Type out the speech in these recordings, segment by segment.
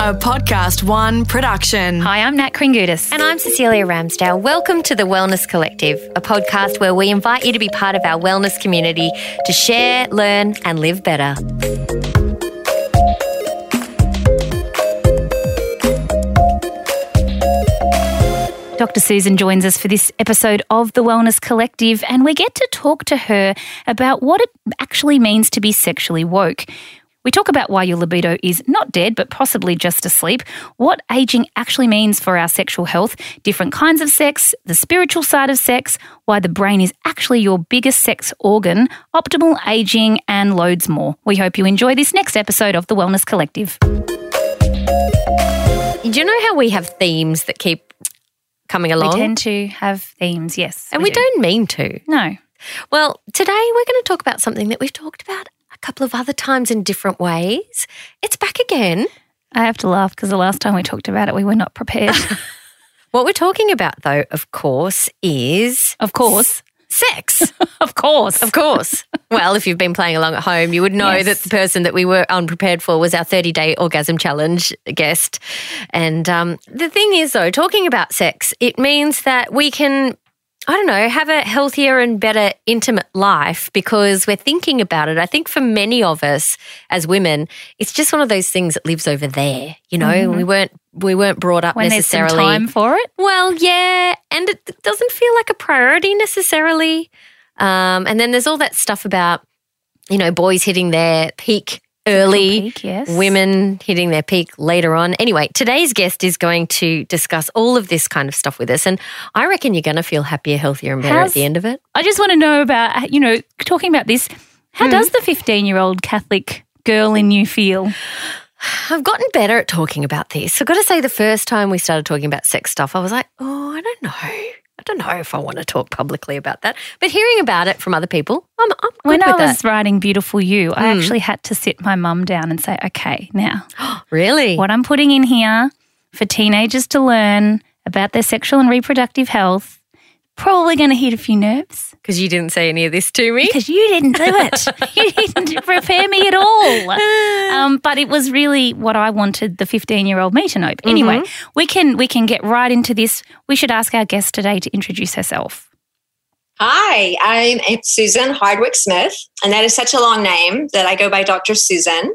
a Podcast One production. Hi, I'm Nat Kringoudis. And I'm Cecelia Ramsdale. Welcome to the Wellness Collective, a podcast where we invite you to be part of our wellness community to share, learn, and live better. Dr. Susan joins us for this episode of the Wellness Collective, and we get to talk to her about what it actually means to be sexually woke. We talk about why your libido is not dead, but possibly just asleep, what aging actually means for our sexual health, different kinds of sex, the spiritual side of sex, why the brain is actually your biggest sex organ, optimal aging, and loads more. We hope you enjoy this next episode of The Wellness Collective. Do you know how we have themes that keep coming along? We tend to have themes, yes. and we, do. don't mean to. No. Well, today we're going to talk about something that we've talked about couple of other times in different ways. It's back again. I have to laugh because the last time we talked about it, we were not prepared. What we're talking about, though, of course, is of course. sex. Of course. Of course. well, if you've been playing along at home, you would know Yes. that the person that we were unprepared for was our 30 day orgasm challenge guest. And um, the thing is, though, talking about sex, it means that we can. I don't know, have a healthier and better intimate life because we're thinking about it. I think for many of us as women, it's just one of those things that lives over there. You know, we weren't we weren't brought up. When there's necessarily. time for it. Well, yeah, and it doesn't feel like a priority necessarily. Um, and then there's all that stuff about, you know, boys hitting their peak early, Peak, yes. women hitting their peak later on. Anyway, today's guest is going to discuss all of this kind of stuff with us, and I reckon you're going to feel happier, healthier, and better How's- at the end of it. I just want to know about, you know, talking about this. How Hmm. does the 15 year old Catholic girl in you feel? I've gotten better at talking about this. I've got to say, the first time we started talking about sex stuff, I was like, oh, I don't know. I don't know if I want to talk publicly about that. But hearing about it from other people, I'm, I'm good When I was that. writing Beautiful You, I Hmm. actually had to sit my mum down and say, okay, now Really? what I'm putting in here for teenagers to learn about their sexual and reproductive health, probably going to hit a few nerves Because you didn't say any of this to me. because you didn't do it. you didn't prepare me at all. Um, but it was really what I wanted the 15 year old me to know. But anyway, Mm-hmm. we can we can get right into this. We should ask our guest today to introduce herself. Hi, I'm Susan Hardwick Smith, and that is such a long name that I go by Dr. Susan.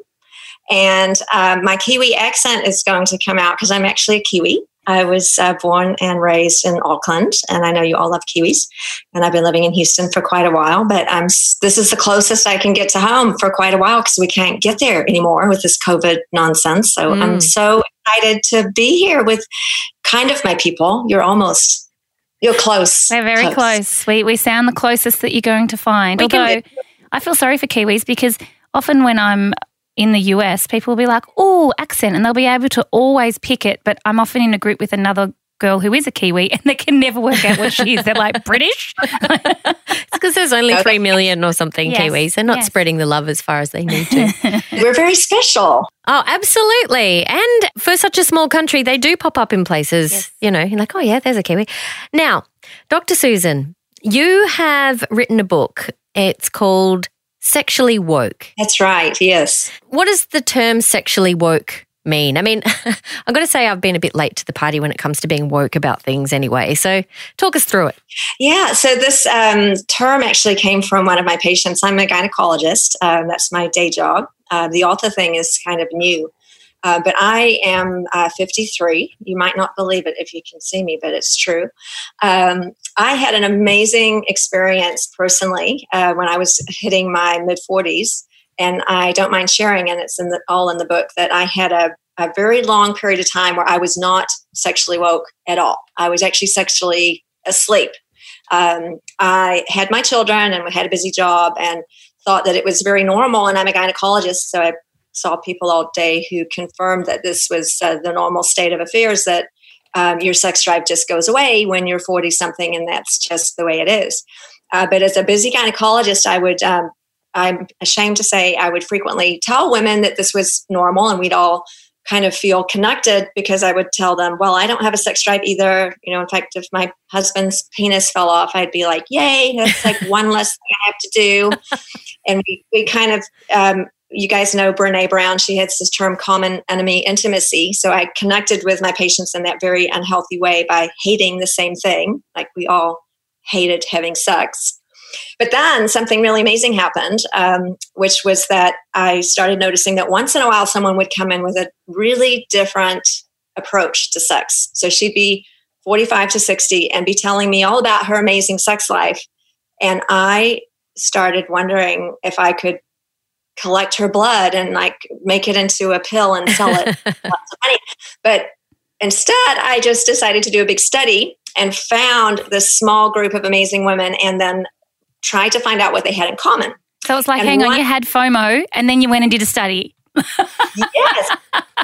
And um, my Kiwi accent is going to come out because I'm actually a Kiwi. I was uh, born and raised in Auckland, and I know you all love Kiwis. And I've been living in Houston for quite a while, but I'm this is the closest I can get to home for quite a while because we can't get there anymore with this COVID nonsense. So I'm Mm. so excited to be here with kind of my people. You're almost you're close. We're very close. We we sound the closest that you're going to find. We Although I feel sorry for Kiwis because often when I'm in the US, people will be like, "Oh, accent," and they'll be able to always pick it. But I'm often in a group with another girl who is a Kiwi, and they can never work out what she is. They're like British. It's because there's only Okay. 3 million or something Yes, Kiwis. They're not yes. spreading the love as far as they need to. We're very special. oh, absolutely. And for such a small country, they do pop up in places, Yes. you know, you're like, oh, yeah, there's a Kiwi. Now, Dr. Susan, you have written a book. It's called Sexually Woke. That's right. Yes. What does the term sexually woke mean? I mean, I'm going to say, I've been a bit late to the party when it comes to being woke about things anyway. So talk us through it. Yeah. So this um, term actually came from one of my patients. I'm a gynecologist. Um, that's my day job. Uh, the author thing is kind of new. Uh, but I am uh, 53. You might not believe it if you can see me, but it's true. Um, I had an amazing experience personally uh, when I was hitting my mid 40s, and I don't mind sharing, and it's in the, all in the book that I had a, a very long period of time where I was not sexually woke at all. I was actually sexually asleep. Um, I had my children and we had a busy job and thought that it was very normal. And I'm a gynecologist, so I saw people all day who confirmed that this was uh, the normal state of affairs that um, your sex drive just goes away when you're 40 something and that's just the way it is. Uh, but as a busy gynecologist i would um, i'm ashamed to say i would frequently tell women that this was normal and we'd all kind of feel connected because i would tell them well i don't have a sex drive either. You know in fact if my husband's penis fell off i'd be like yay that's like one less thing i have to do. And we, we kind of um, you guys know Brene Brown. She has this term common enemy intimacy. So I connected with my patients in that very unhealthy way by hating the same thing, like we all hated having sex. But then something really amazing happened, um, which was that I started noticing that once in a while someone would come in with a really different approach to sex. So she'd be 45 to 60 and be telling me all about her amazing sex life. And I started wondering if I could collect her blood and like make it into a pill and sell it lots of money. But instead, I just decided to do a big study and found this small group of amazing women and then tried to find out what they had in common. So it's like, And hang on, you had FOMO and then you went and did a study. Yes,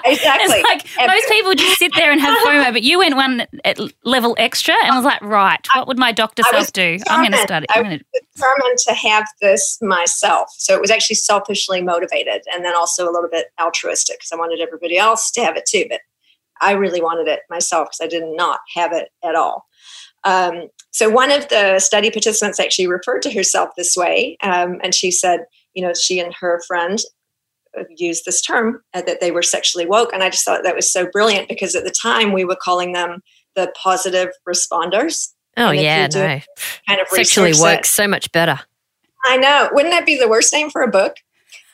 exactly. It's like And- most people just sit there and have FOMO, but you went one at level extra and was like, right, what would my doctor self do? I'm going to study. I I'm going to. determined to have this myself. So it was actually selfishly motivated and then also a little bit altruistic because I wanted everybody else to have it too. But I really wanted it myself because I did not have it at all. Um, so one of the study participants actually referred to herself this way. Um, and she said, you know, she and her friend used this term uh, that they were sexually woke. And I just thought that was so brilliant because at the time we were calling them the positive responders. Oh yeah, you do no. Kind of Sexually research that- works so much better. I know. Wouldn't that be the worst name for a book?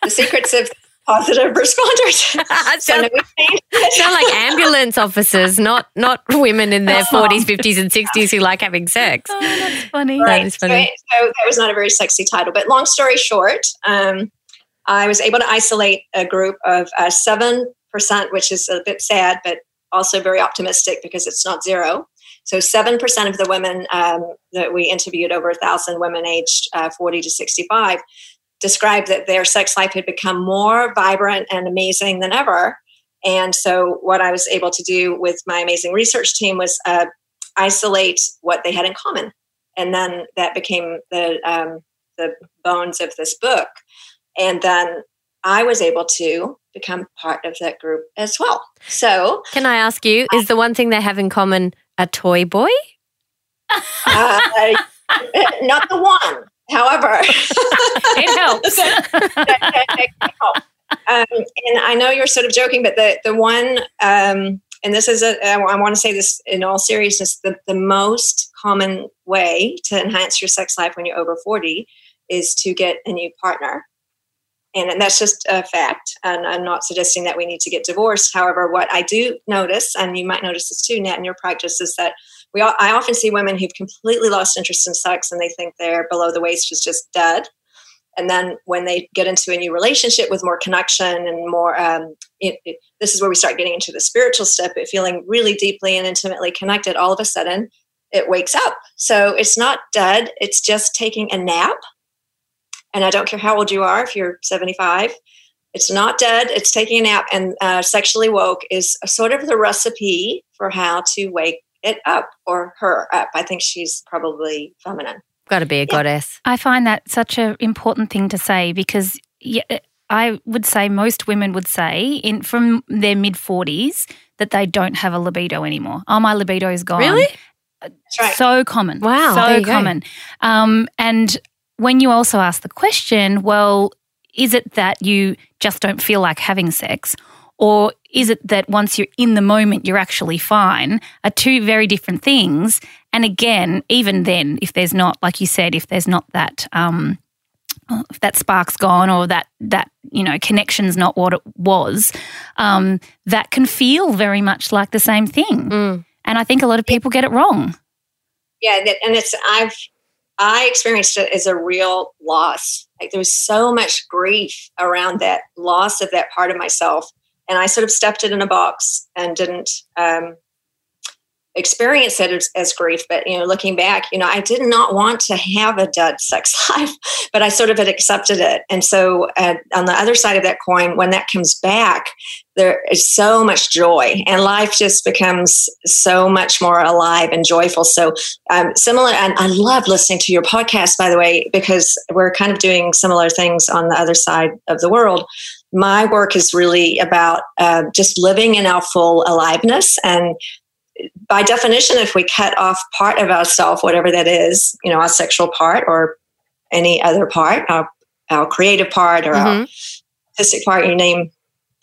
The Secrets of Positive Responders. sound, then we changed it. sound like ambulance officers, not not women in their forties, fifties, and sixties who like having sex. Oh, that's funny. Right. Right. is So, so that was not a very sexy title. But long story short, um, I was able to isolate a group of uh, 7%, which is a bit sad, but also very optimistic because it's not zero. So 7% of the women um, that we interviewed, over 1,000 women aged uh, 40 to 65, described that their sex life had become more vibrant and amazing than ever. And so, what I was able to do with my amazing research team was uh, isolate what they had in common. And then that became the, um, the bones of this book. And then I was able to become part of that group as well. So, Can I ask you, is the one thing they have in common a toy boy? uh, not the one, however. It helps. um, and I know you're sort of joking, but the the one, um, and this is a, I want to say this in all seriousness, the, the most common way to enhance your sex life when you're over 40 is to get a new partner. And, and that's just a fact. And I'm not suggesting that we need to get divorced. However, what I do notice, and you might notice this too, Nat, in your practice, is that we all, I often see women who've completely lost interest in sex and they think their below the waist is just dead and then when they get into a new relationship with more connection and more um, it, it- this is where we start getting into the spiritual step but feeling really deeply and intimately connected all of a sudden it wakes up so it's not dead it's just taking a nap and i don't care how old you are if you're 75 it's not dead it's taking a nap and uh, sexually woke is a sort of the recipe for how to wake it up or her up i think she's probably feminine Got to be a goddess. I find that such an important thing to say because yeah, I would say most women would say in from their mid 40s that they don't have a libido anymore. Oh, my libido is gone. Really? that's right So common. Wow, So common. Um, and when you also ask the question, well, is it that you just don't feel like having sex? Or is it that once you're in the moment, you're actually fine? Are two very different things. And again, even then, if there's not, like you said, if there's not that, um, if that spark's gone or that that you know connection's not what it was, um, that can feel very much like the same thing. Mm. And I think a lot of people get it wrong. yeah and it's i've i experienced it as a real loss. Like there was so much grief around that loss of that part of myself. And i sort of stepped it in a box and didn't um, experience it as, as grief but you know looking back you know i did not want to have a dead sex life but i sort of had accepted it. And so uh, on the other side of that coin when that comes back there is so much joy and life just becomes so much more alive and joyful. So um, similar and i love listening to your podcast by the way because we're kind of doing similar things on the other side of the world. My work is really about uh, just living in our full aliveness and by definition if we cut off part of ourself whatever that is you know our sexual part or any other part our, our creative part or our Mhm. artistic part, you name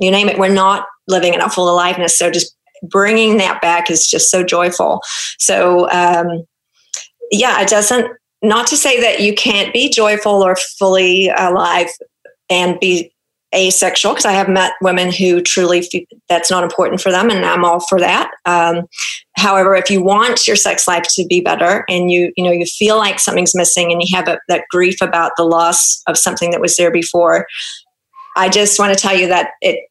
you name it. We're not living in a full aliveness. So just bringing that back is just so joyful. So um, yeah, it doesn't. Not to say that you can't be joyful or fully alive and be asexual because I have met women who truly feel that's not important for them, and I'm all for that. Um, however, if you want your sex life to be better, and you you know you feel like something's missing, and you have a, that grief about the loss of something that was there before, I just want to tell you that it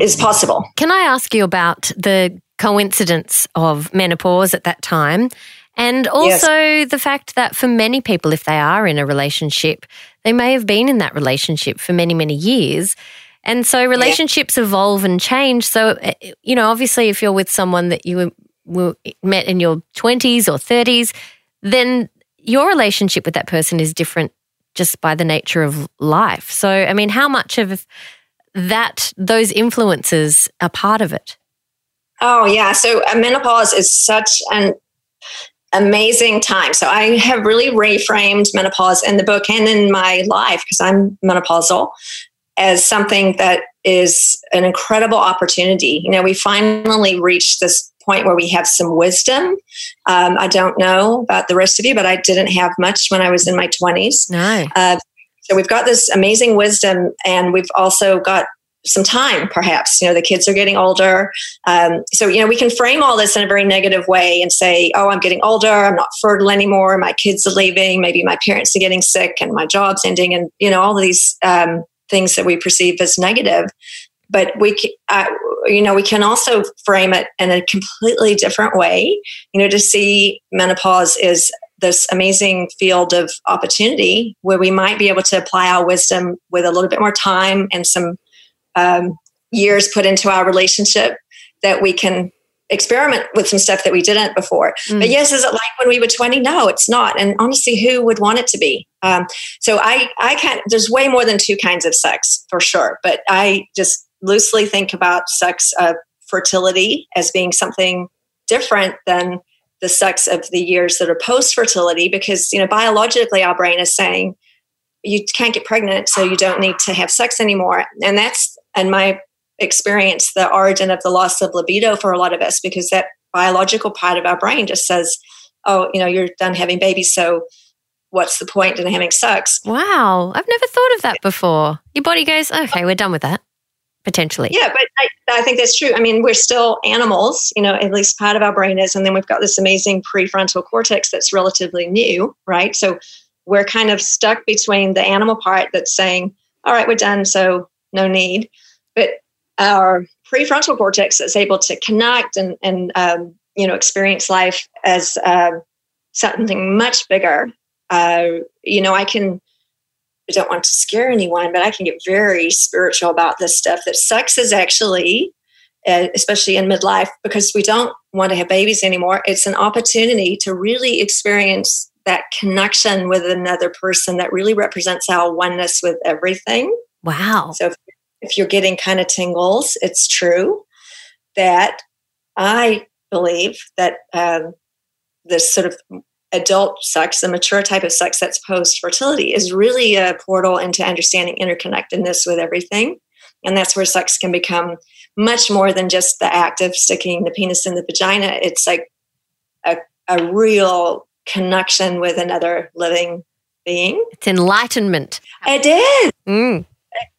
is possible. Can I ask you about the coincidence of menopause at that time? And also yes. the fact that for many people, if they are in a relationship, they may have been in that relationship for many, many years. And so relationships yeah. evolve and change. So, eh, you know, obviously, if you're with someone that you were, met in your 20s or 30s, then your relationship with that person is different just by the nature of life. So, I mean, how much of that, those influences are part of it? Oh, yeah. So, uh, menopause is such an amazing time. So I have really reframed menopause in the book and in my life because I'm menopausal as something that is an incredible opportunity. You know, we finally reached this point where we have some wisdom. Um, I don't know about the rest of you, but I didn't have much when I was in my 20s. No. Uh, so we've got this amazing wisdom, and we've also got some time perhaps. You know the kids are getting older. Um, so you know we can frame all this in a very negative way and say oh i'm getting older. I'm not fertile anymore. My kids are leaving. Maybe my parents are getting sick and my job's ending. And you know all of these um, things that we perceive as negative. But we uh, you know we can also frame it in a completely different way. You know to see menopause is this amazing field of opportunity where we might be able to apply our wisdom with a little bit more time and some um, years put into our relationship that we can experiment with some stuff that we didn't before. Mm. But yes, is it like when we were 20? No, it's not. And honestly, who would want it to be? Um, so I, I can't, there's way more than two kinds of sex for sure. But I just loosely think about sex uh, fertility as being something different than the sex of the years that are post fertility because, you know, biologically our brain is saying, you can't get pregnant, so you don't need to have sex anymore. And that's and my experience the origin of the loss of libido for a lot of us because that biological part of our brain just says oh you know you're done having babies so what's the point in having sex? Wow. I've never thought of that before. Your body goes okay we're done with that potentially. Yeah but I, I think that's true. I mean we're still animals you know at least part of our brain is and then we've got this amazing prefrontal cortex that's relatively new right? So we're kind of stuck between the animal part that's saying all right we're done so no need but our prefrontal cortex is able to connect and, and um, you know experience life as uh, something much bigger. Uh, you know, I can. I don't want to scare anyone, but I can get very spiritual about this stuff. That sex is actually, uh, especially in midlife, because we don't want to have babies anymore. It's an opportunity to really experience that connection with another person that really represents our oneness with everything. Wow. So if if you're getting kind of tingles, it's true that I believe that um, this sort of adult sex, the mature type of sex that's post fertility, is really a portal into understanding interconnectedness with everything. And that's where sex can become much more than just the act of sticking the penis in the vagina. It's like a, a real connection with another living being. It's enlightenment. It is. Mm.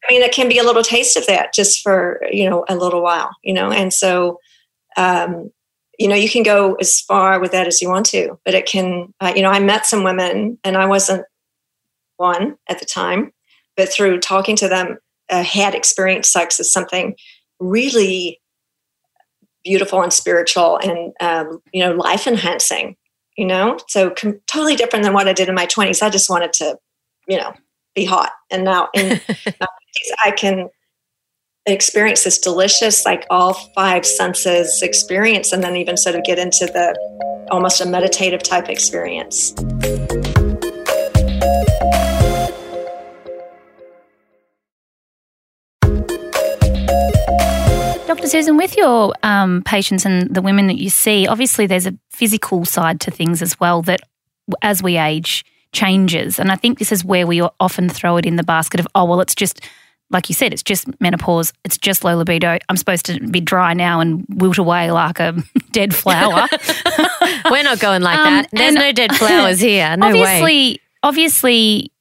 I mean, it can be a little taste of that just for, you know, a little while, you know, and so, um, you know, you can go as far with that as you want to, but it can, uh, you know, I met some women and I wasn't one at the time, but through talking to them, uh, had experienced sex as something really beautiful and spiritual and, um, you know, life enhancing, you know, so com- totally different than what I did in my 20s. I just wanted to, you know, be hot. And now in I can experience this delicious, like all five senses experience, and then even sort of get into the almost a meditative type experience. Dr. Susan, with your um, patients and the women that you see, obviously there's a physical side to things as well that as we age changes. And I think this is where we often throw it in the basket of, oh, well, it's just like you said, it's just menopause, it's just low libido. I'm supposed to be dry now and wilt away like a dead flower. We're not going like um, that. There's no dead flowers here. No obviously, way. Obviously,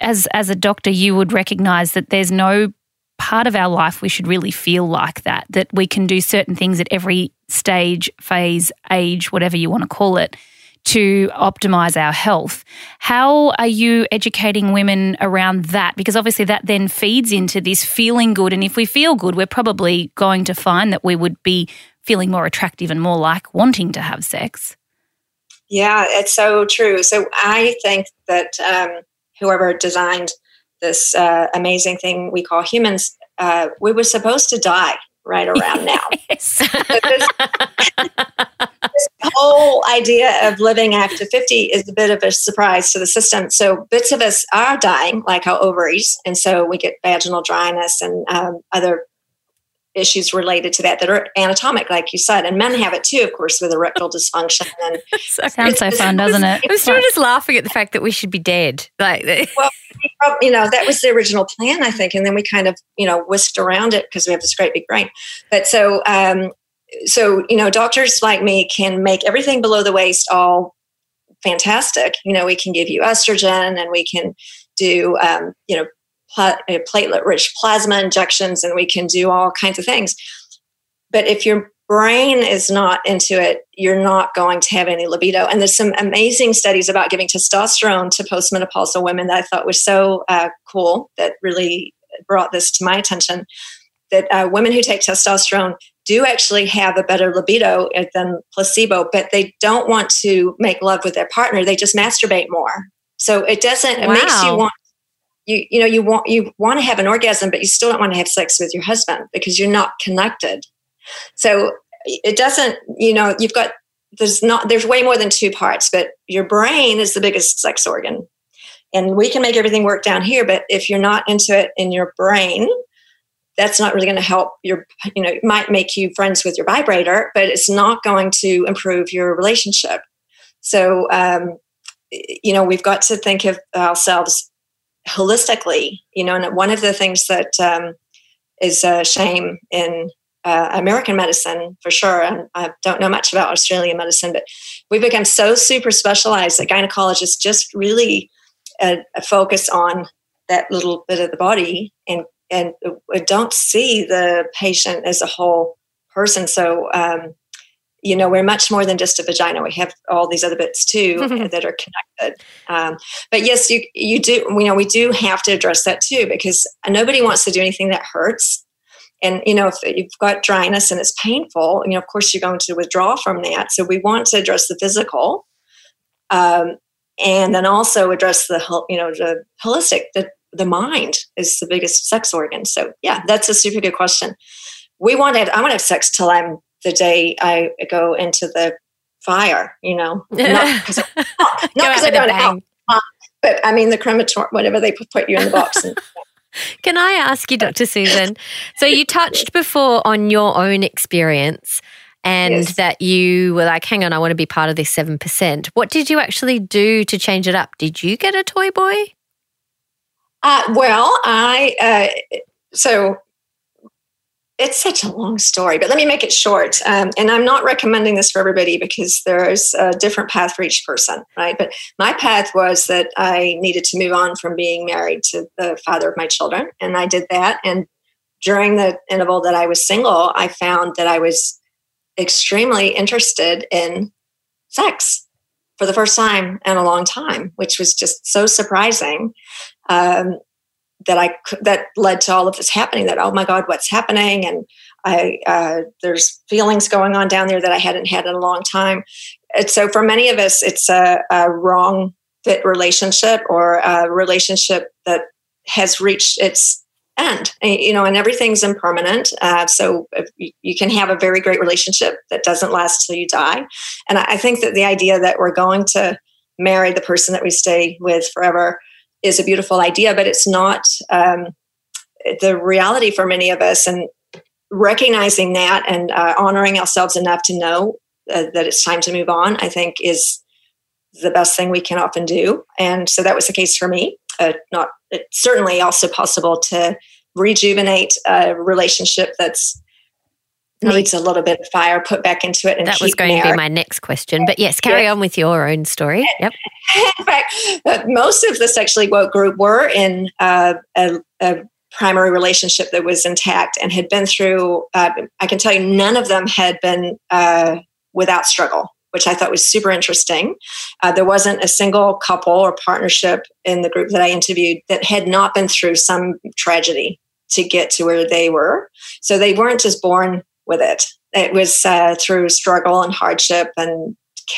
as as a doctor, you would recognize that there's no part of our life we should really feel like that. That we can do certain things at every stage, phase, age, whatever you want to call it, to optimize our health. How are you educating women around that? Because obviously that then feeds into this feeling good. And if we feel good, we're probably going to find that we would be feeling more attractive and more like wanting to have sex. Yeah, it's so true. So I think that um, whoever designed this uh, amazing thing we call humans, uh, we were supposed to die right around now. this, this, whole idea of living after 50 is a bit of a surprise to the system. So bits of us are dying, like our ovaries, and so we get vaginal dryness and um, other issues related to that that are anatomic, like you said, and men have it too, of course, with erectile dysfunction. And sounds so fun, doesn't it? I was still just laughing at the fact that we should be dead. Like, well, you know, that was the original plan, I think, and then we kind of, you know, whisked around it because we have this great big brain. But so, um, so you know, doctors like me can make everything below the waist all fantastic. You know, we can give you estrogen, and we can do, um, you know, uh, platelet rich plasma injections and we can do all kinds of things. But if your brain is not into it, you're not going to have any libido. And there's some amazing studies about giving testosterone to postmenopausal women that I thought was so uh, cool that really brought this to my attention. That uh, women who take testosterone do actually have a better libido than placebo, but they don't want to make love with their partner. They just masturbate more. So it doesn't, it wow. makes you want you you know you want you want to have an orgasm but you still don't want to have sex with your husband because you're not connected. So it doesn't you know you've got there's not there's way more than two parts but your brain is the biggest sex organ. And we can make everything work down here but if you're not into it in your brain that's not really going to help your you know it might make you friends with your vibrator but it's not going to improve your relationship. So um, you know we've got to think of ourselves holistically, you know, and one of the things that um, is a shame in uh, American medicine for sure, and I don't know much about Australian medicine, but we become so super specialized that gynecologists just really uh, focus on that little bit of the body and and don't see the patient as a whole person. So um, you know we're much more than just a vagina. We have all these other bits too that are connected. Um, but yes you you do you know we do have to address that too because nobody wants to do anything that hurts. And you know if you've got dryness and it's painful you know of course you're going to withdraw from that. So we want to address the physical um, and then also address the you know the holistic the, the mind is the biggest sex organ. So yeah that's a super good question. We want to have, i want to have sex till i'm the day I go into the fire, you know, not because I don't know, but I mean the crematorium, whatever they put you in the box. And, Can I ask you, Dr. Susan? So you touched before on your own experience and yes. that you were like, hang on, I want to be part of this 7%. What did you actually do to change it up? Did you get a toy boy? Uh, well, I, uh, so it's such a long story, but let me make it short. Um, and I'm not recommending this for everybody because there's a different path for each person, right? But my path was that I needed to move on from being married to the father of my children. And I did that. And during the interval that I was single, I found that I was extremely interested in sex for the first time in a long time, which was just so surprising. Um, that I that led to all of this happening. That oh my God, what's happening? And I uh, there's feelings going on down there that I hadn't had in a long time. And so for many of us, it's a, a wrong fit relationship or a relationship that has reached its end. And, you know, and everything's impermanent. Uh, so you can have a very great relationship that doesn't last till you die. And I think that the idea that we're going to marry the person that we stay with forever is a beautiful idea, but it's not um, the reality for many of us. And recognizing that and uh, honoring ourselves enough to know uh, that it's time to move on, I think, is the best thing we can often do. And so that was the case for me. Uh, not it's certainly also possible to rejuvenate a relationship that's needs a little bit of fire put back into it. And that was going to be my next question. But yes, carry on with your own story. Yep. in fact, most of the sexually woke group were in uh, a, a, primary relationship that was intact and had been through. Uh, I can tell you, none of them had been uh, without struggle. Which I thought was super interesting. Uh, there wasn't a single couple or partnership in the group that I interviewed that had not been through some tragedy to get to where they were. So they weren't just born with it. It was uh, through struggle and hardship and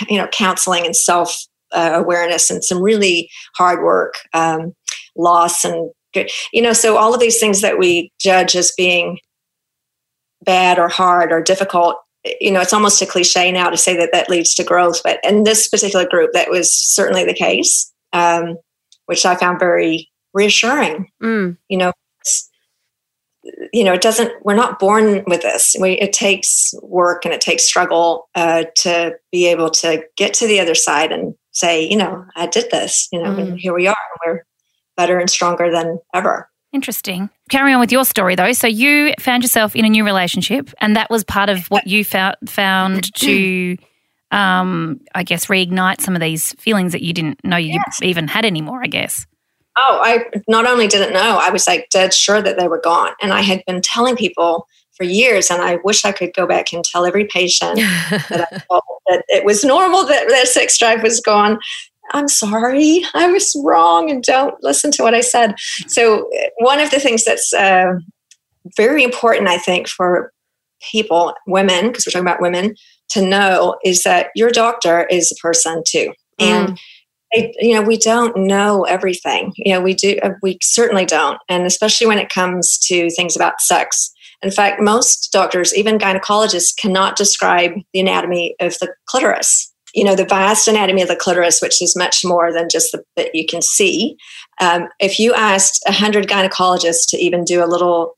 you know counseling and self uh, awareness and some really hard work, um, loss and you know so all of these things that we judge as being bad or hard or difficult you know it's almost a cliche now to say that that leads to growth but in this particular group that was certainly the case um, which i found very reassuring mm. you know you know, it doesn't, we're not born with this. We, it takes work and it takes struggle uh, to be able to get to the other side and say, you know, I did this, you know, mm. and here we are. We're better and stronger than ever. Interesting. Carry on with your story though. So you found yourself in a new relationship, and that was part of what you found found to, um, I guess, reignite some of these feelings that you didn't know you yes. even had anymore. I guess. Oh, I not only didn't know, I was like dead sure that they were gone. And I had been telling people for years, and I wish I could go back and tell every patient that I told that it was normal that their sex drive was gone. I'm sorry, I was wrong, and don't listen to what I said. So, one of the things that's uh, very important, I think, for people, women, because we're talking about women, to know is that your doctor is a person too. And mm you know we don't know everything. You know we do uh, we certainly don't. And especially when it comes to things about sex. In fact most doctors even gynecologists cannot describe the anatomy of the clitoris. You know the vast anatomy of the clitoris which is much more than just the that you can see. Um, if you asked 100 gynecologists to even do a little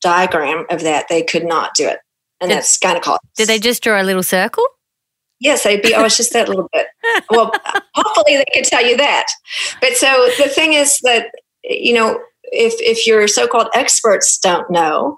diagram of that they could not do it. And did, that's gynecology did they just draw a little circle? Yes, I'd be, oh, it's just that little bit. Well, hopefully they could tell you that. But so the thing is that, you know, if, if your so called experts don't know,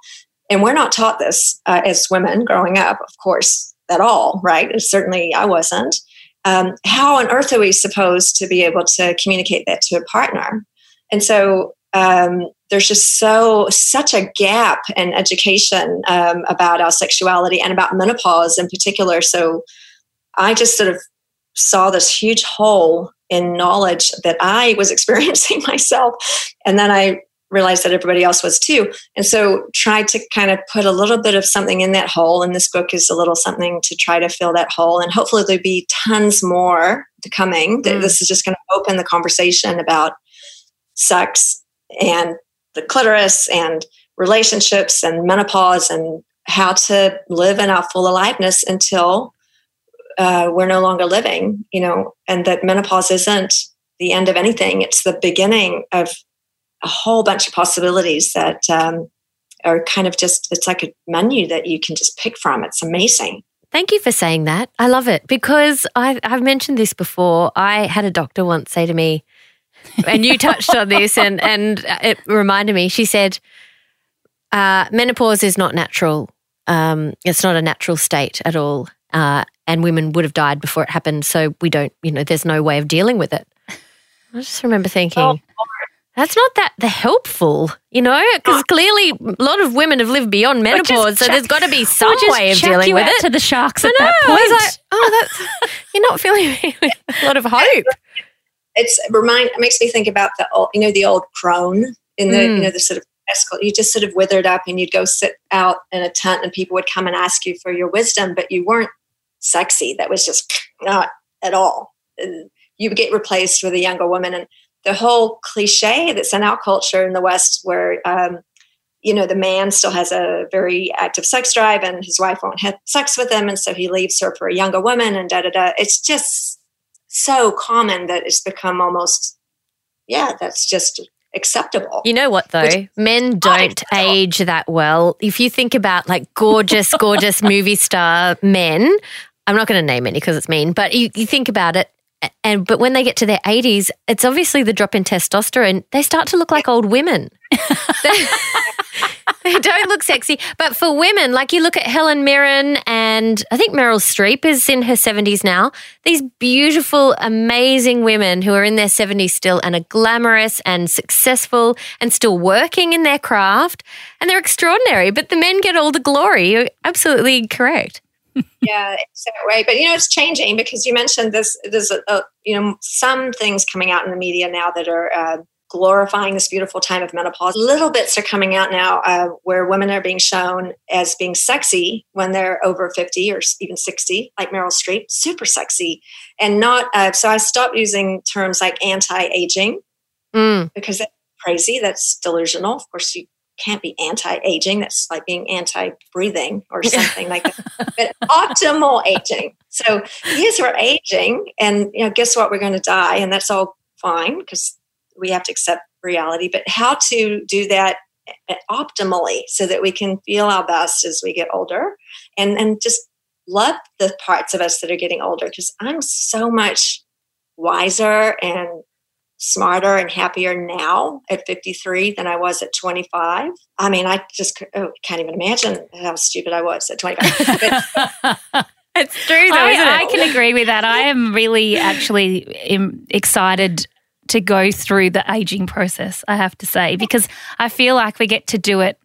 and we're not taught this uh, as women growing up, of course, at all, right? Certainly I wasn't. Um, how on earth are we supposed to be able to communicate that to a partner? And so um, there's just so such a gap in education um, about our sexuality and about menopause in particular. So I just sort of saw this huge hole in knowledge that I was experiencing myself. And then I realized that everybody else was too. And so tried to kind of put a little bit of something in that hole. And this book is a little something to try to fill that hole. And hopefully there'll be tons more to coming. Mm. This is just going to open the conversation about sex and the clitoris and relationships and menopause and how to live in our full aliveness until uh, we're no longer living, you know, and that menopause isn't the end of anything. It's the beginning of a whole bunch of possibilities that um, are kind of just, it's like a menu that you can just pick from. It's amazing. Thank you for saying that. I love it because I, I've mentioned this before. I had a doctor once say to me, and you touched on this, and, and it reminded me, she said, uh, menopause is not natural. Um, it's not a natural state at all. Uh, and women would have died before it happened. So we don't, you know, there's no way of dealing with it. I just remember thinking, oh, that's not that the helpful, you know, because clearly a lot of women have lived beyond menopause, so there's got to be some way of dealing with it. To the sharks at know, that point. Like, oh, that's you're not feeling me with a lot of hope. It's remind it makes me think about the old, you know, the old crone in the mm. you know the sort of you just sort of withered up and you'd go sit out in a tent and people would come and ask you for your wisdom, but you weren't sexy. That was just not at all. You get replaced with a younger woman. And the whole cliche that's in our culture in the West, where, um, you know, the man still has a very active sex drive and his wife won't have sex with him. And so he leaves her for a younger woman and da da da. It's just so common that it's become almost, yeah, that's just acceptable. You know what though? Men don't age that well. If you think about like gorgeous, gorgeous movie star men, I'm not going to name any because it's mean, but you, you think about it, and but when they get to their 80s, it's obviously the drop in testosterone. They start to look like old women. they don't look sexy. But for women, like you look at Helen Mirren and I think Meryl Streep is in her 70s now. These beautiful, amazing women who are in their 70s still and are glamorous and successful and still working in their craft. And they're extraordinary, but the men get all the glory. You're absolutely correct. Yeah, it's that way. But you know, it's changing because you mentioned this. There's a, a, you know some things coming out in the media now that are uh, glorifying this beautiful time of menopause. Little bits are coming out now uh, where women are being shown as being sexy when they're over 50 or even 60, like Meryl Streep, super sexy. And not, uh, so I stopped using terms like anti aging mm. because that's crazy. That's delusional. Of course, you can't be anti-aging. That's like being anti-breathing or something like that but optimal aging. So yes we're aging and you know guess what? We're going to die and that's all fine because we have to accept reality, but how to do that eh, eh, optimally so that we can feel our best as we get older and, and just love the parts of us that are getting older because I'm so much wiser and smarter and happier now at 53 than I was at 25. I mean, I just oh, can't even imagine how stupid I was at 25. it's true, though, I, I, can agree with that. I am really actually excited to go through the aging process, I have to say, because I feel like we get to do it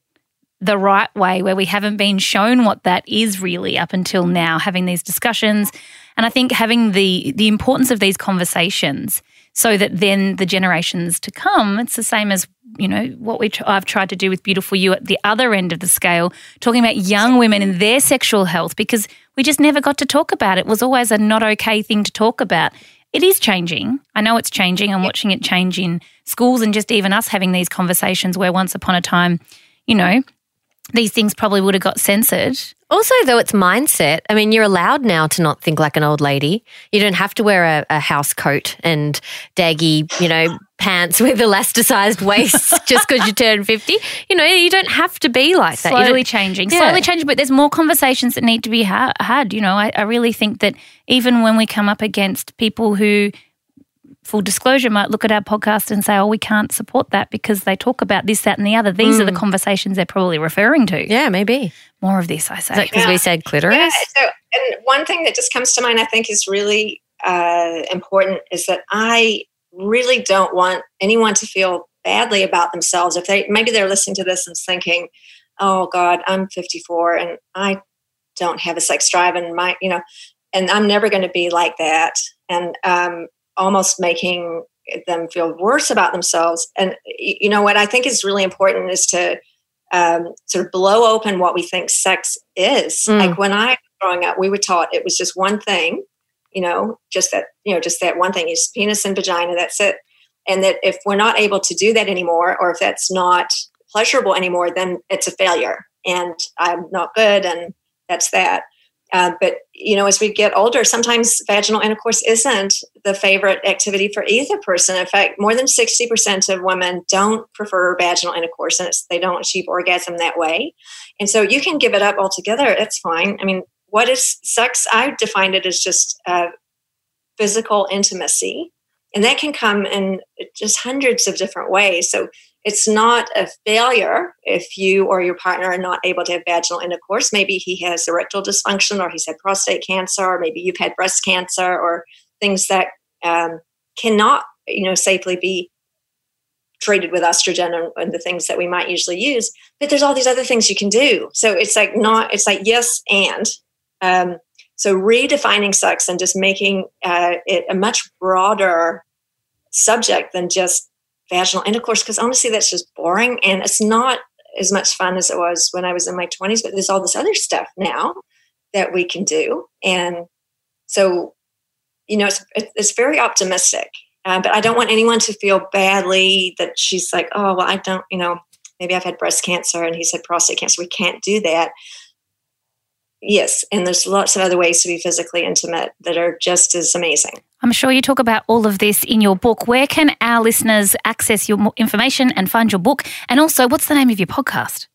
the right way where we haven't been shown what that is really up until now having these discussions and I think having the the importance of these conversations so that then the generations to come it's the same as you know what we I've tried to do with beautiful you at the other end of the scale talking about young women and their sexual health because we just never got to talk about it. It was always a not okay thing to talk about it is changing. I know it's changing. I'm watching it change in schools and just even us having these conversations where once upon a time, you know, these things probably would have got censored. Also, though, it's mindset. I mean, you're allowed now to not think like an old lady. You don't have to wear a, a house coat and daggy, you know, pants with elasticized waists just because you turn 50. You know, you don't have to be like that. Slowly changing, yeah. slowly changing, but there's more conversations that need to be ha- had. You know, I, I really think that even when we come up against people who full disclosure might look at our podcast and say, oh, we can't support that because they talk about this, that, and the other. These mm. are the mm. conversations they're probably referring to. Yeah, maybe. More of this, I say. Because yeah. we said clitoris? Yeah, so, and one thing that just comes to mind, I think, is really uh, important is that I really don't want anyone to feel badly about themselves. If they maybe they're listening to this and thinking, oh God, I'm 54 and I don't have a sex drive and my, you know, and I'm never going to be like that. And um, almost making them feel worse about themselves. And you know what I think is really important is to um, sort of blow open what we think sex is. Mm. Like when I was growing up, we were taught it was just one thing, you know, just that, you know, just that one thing is penis and vagina, that's it. And that if we're not able to do that anymore, or if that's not pleasurable anymore, then it's a failure and I'm not good and that's that. Uh, but you know, as we get older, sometimes vaginal intercourse isn't the favorite activity for either person. In fact, more than sixty percent of women don't prefer vaginal intercourse, and they don't achieve orgasm that way. And so, you can give it up altogether. It's fine. I mean, what is sex? I defined it as just uh, physical intimacy, and that can come in just hundreds of different ways. So, it's not a failure if you or your partner are not able to have vaginal intercourse. Maybe he has erectile dysfunction, or he's had prostate cancer, or maybe you've had breast cancer, or things that um, cannot, you know, safely be treated with estrogen and, and, the things that we might usually use. But there's all these other things you can do. So it's like not. It's like yes and. Um, so redefining sex and just making uh, it a much broader subject than just vaginal intercourse because honestly that's just boring and it's not as much fun as it was when I was in my 20s but there's all this other stuff now that we can do and so you know it's it's very optimistic uh, but I don't want anyone to feel badly that she's like oh well I don't you know maybe I've had breast cancer and he said prostate cancer. We can't do that Yes, and there's lots of other ways to be physically intimate that are just as amazing. I'm sure you talk about all of this in your book. Where can our listeners access your information and find your book? And also, what's the name of your podcast?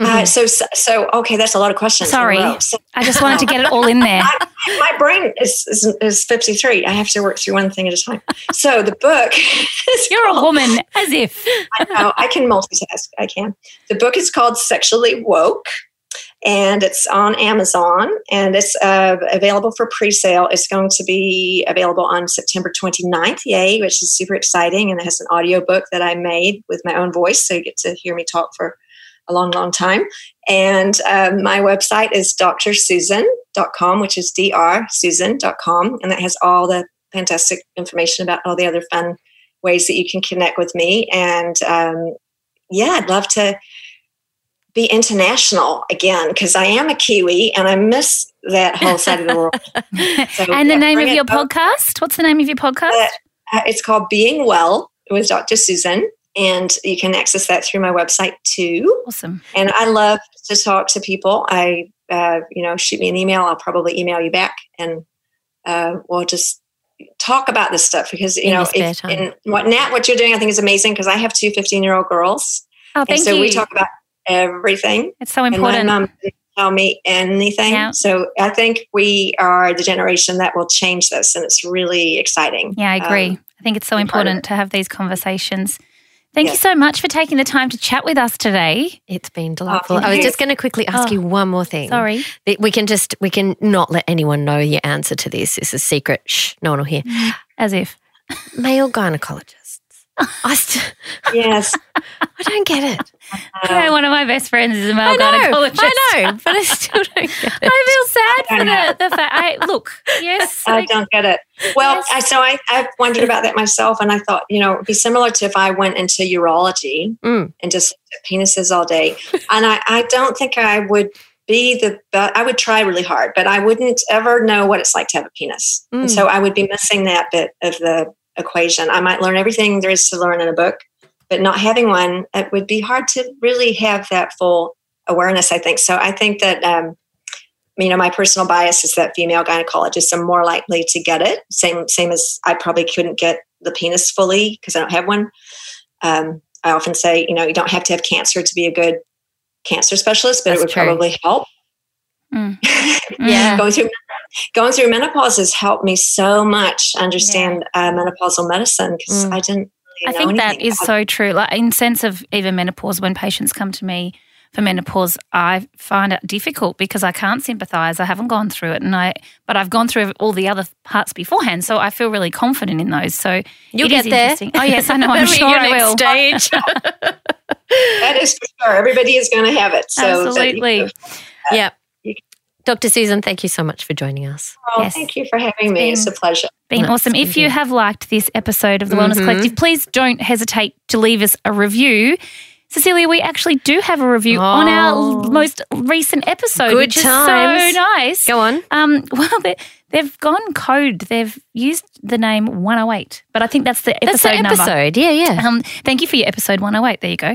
Uh, so, so okay, that's a lot of questions. Sorry. So, I just wanted to get it all in there. I, my brain is, is is 53. I have to work through one thing at a time. So the book. is You're a woman, as if. I know I can multitask. I can. The book is called Sexually Woke, and it's on Amazon, and it's uh, available for pre-sale. It's going to be available on September 29th. Yay! Which is super exciting, and it has an audio book that I made with my own voice, so you get to hear me talk for a long, long time. And um, my website is drsusan.com, which is drsusan.com, and that has all the fantastic information about all the other fun ways that you can connect with me. And um, yeah, I'd love to be international again because I am a Kiwi and I miss that whole side of the world. So, and the yeah, name of your up. podcast? What's the name of your podcast? Uh, it's called Being Well with Dr. Susan. And you can access that through my website too. Awesome. And I love to talk to people. I, uh, you know, shoot me an email. I'll probably email you back, and uh, we'll just talk about this stuff because you In know, if- and what Nat, what you're doing, I think is amazing because I have two 15 year old girls, Oh, and so you. we talk about everything. it's so And my important. mom didn't tell me anything. Yeah. So I think we are the generation that will change this, and it's really exciting. Yeah, I agree. Um, I think it's so be part of important to have these conversations. Thank you so much for taking the time to chat with us today. It's been delightful. thank I was just going to quickly ask Oh, you one more thing. Sorry. We can just we can not let anyone know your answer to this. This is secret. Shh, no one will hear. As if. Male gynecologists. I st- yes. I don't get it. You know, one of my best friends is a male I know, gynecologist. I know, but I still don't get it. I feel sad I for know. the, the fact. I, look, yes. I I- don't get it. Well, Yes. I, so I, I've wondered about that myself, and I thought, you know, it'd be similar to if I went into urology Mm. and just penises all day. and I, I don't think I would be the, I would try really hard, but I wouldn't ever know what it's like to have a penis. Mm. And so I would be missing that bit of the equation. I might learn everything there is to learn in a book, but not having one, it would be hard to really have that full awareness, I think. So I think that, um, you know, my personal bias is that female gynecologists are more likely to get it. Same, same as I probably couldn't get the penis fully because I don't have one. Um, I often say, you know, you don't have to have cancer to be a good cancer specialist, but That's it would true. probably help. Mm. Yeah. going through going through menopause has helped me so much understand uh, menopausal medicine because Mm. I didn't. I Really know think that is anything is so true. Like in sense of even menopause, when patients come to me for menopause, I find it difficult because I can't sympathise. I haven't gone through it, and I but I've gone through all the other parts beforehand, so I feel really confident in those. So You'll it is get there. interesting. Oh yes, I know. I'm sure your I next will. Stage. That is for sure. Everybody is going to have it. So that Absolutely. yeah. Dr. Susan, thank you so much for joining us. Oh, Yes. Thank you for having me. It's a pleasure. Been That's awesome. If you been- have liked this episode of the Wellness Mhm. Collective, please don't hesitate to leave us a review. Cecelia, we actually do have a review on our Oh. most recent episode, Good which times. is so nice. Go on. Um, well, they, they've gone code. They've used the name 108, but I think that's the That's episode number. Yeah, yeah. Um, thank you for your episode 108. There you go.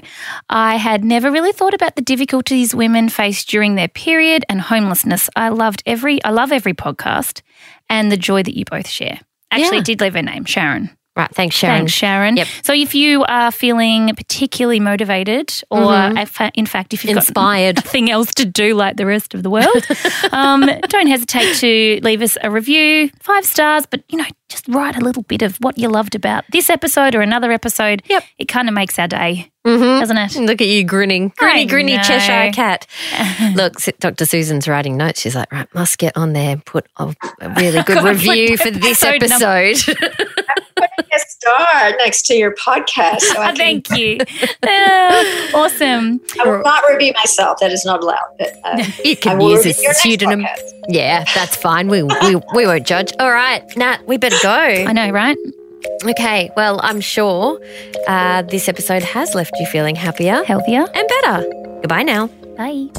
I had never really thought about the difficulties women face during their period and homelessness. I loved every, I love every podcast and the joy that you both share. Actually, Yeah. did leave her name, Sharon. Right. Thanks, Sharon. Thanks, Sharon. Yep. So if you are feeling particularly motivated, or Mhm. if- in fact, if you've Inspired. got nothing else to do like the rest of the world, um, don't hesitate to leave us a review, five stars, but you know, just write a little bit of what you loved about this episode or another episode. Yep. It kind of makes our day, Mm-hmm. doesn't it? Look at you grinning, I grinny, grinny know. Cheshire cat. Look, Dr. Susan's writing notes. She's like, right, must get on there and put a, really good review for this episode. A star next to your podcast. So I, can, Thank you. Uh, awesome. I will not review myself. That is not allowed. But, uh, you can use review a pseudonym. Yeah, that's fine. We, we, we won't judge. All right, Nat, we better go. I know, right? Okay, well, I'm sure uh, this episode has left you feeling happier Healthier. and better. Goodbye now. Bye.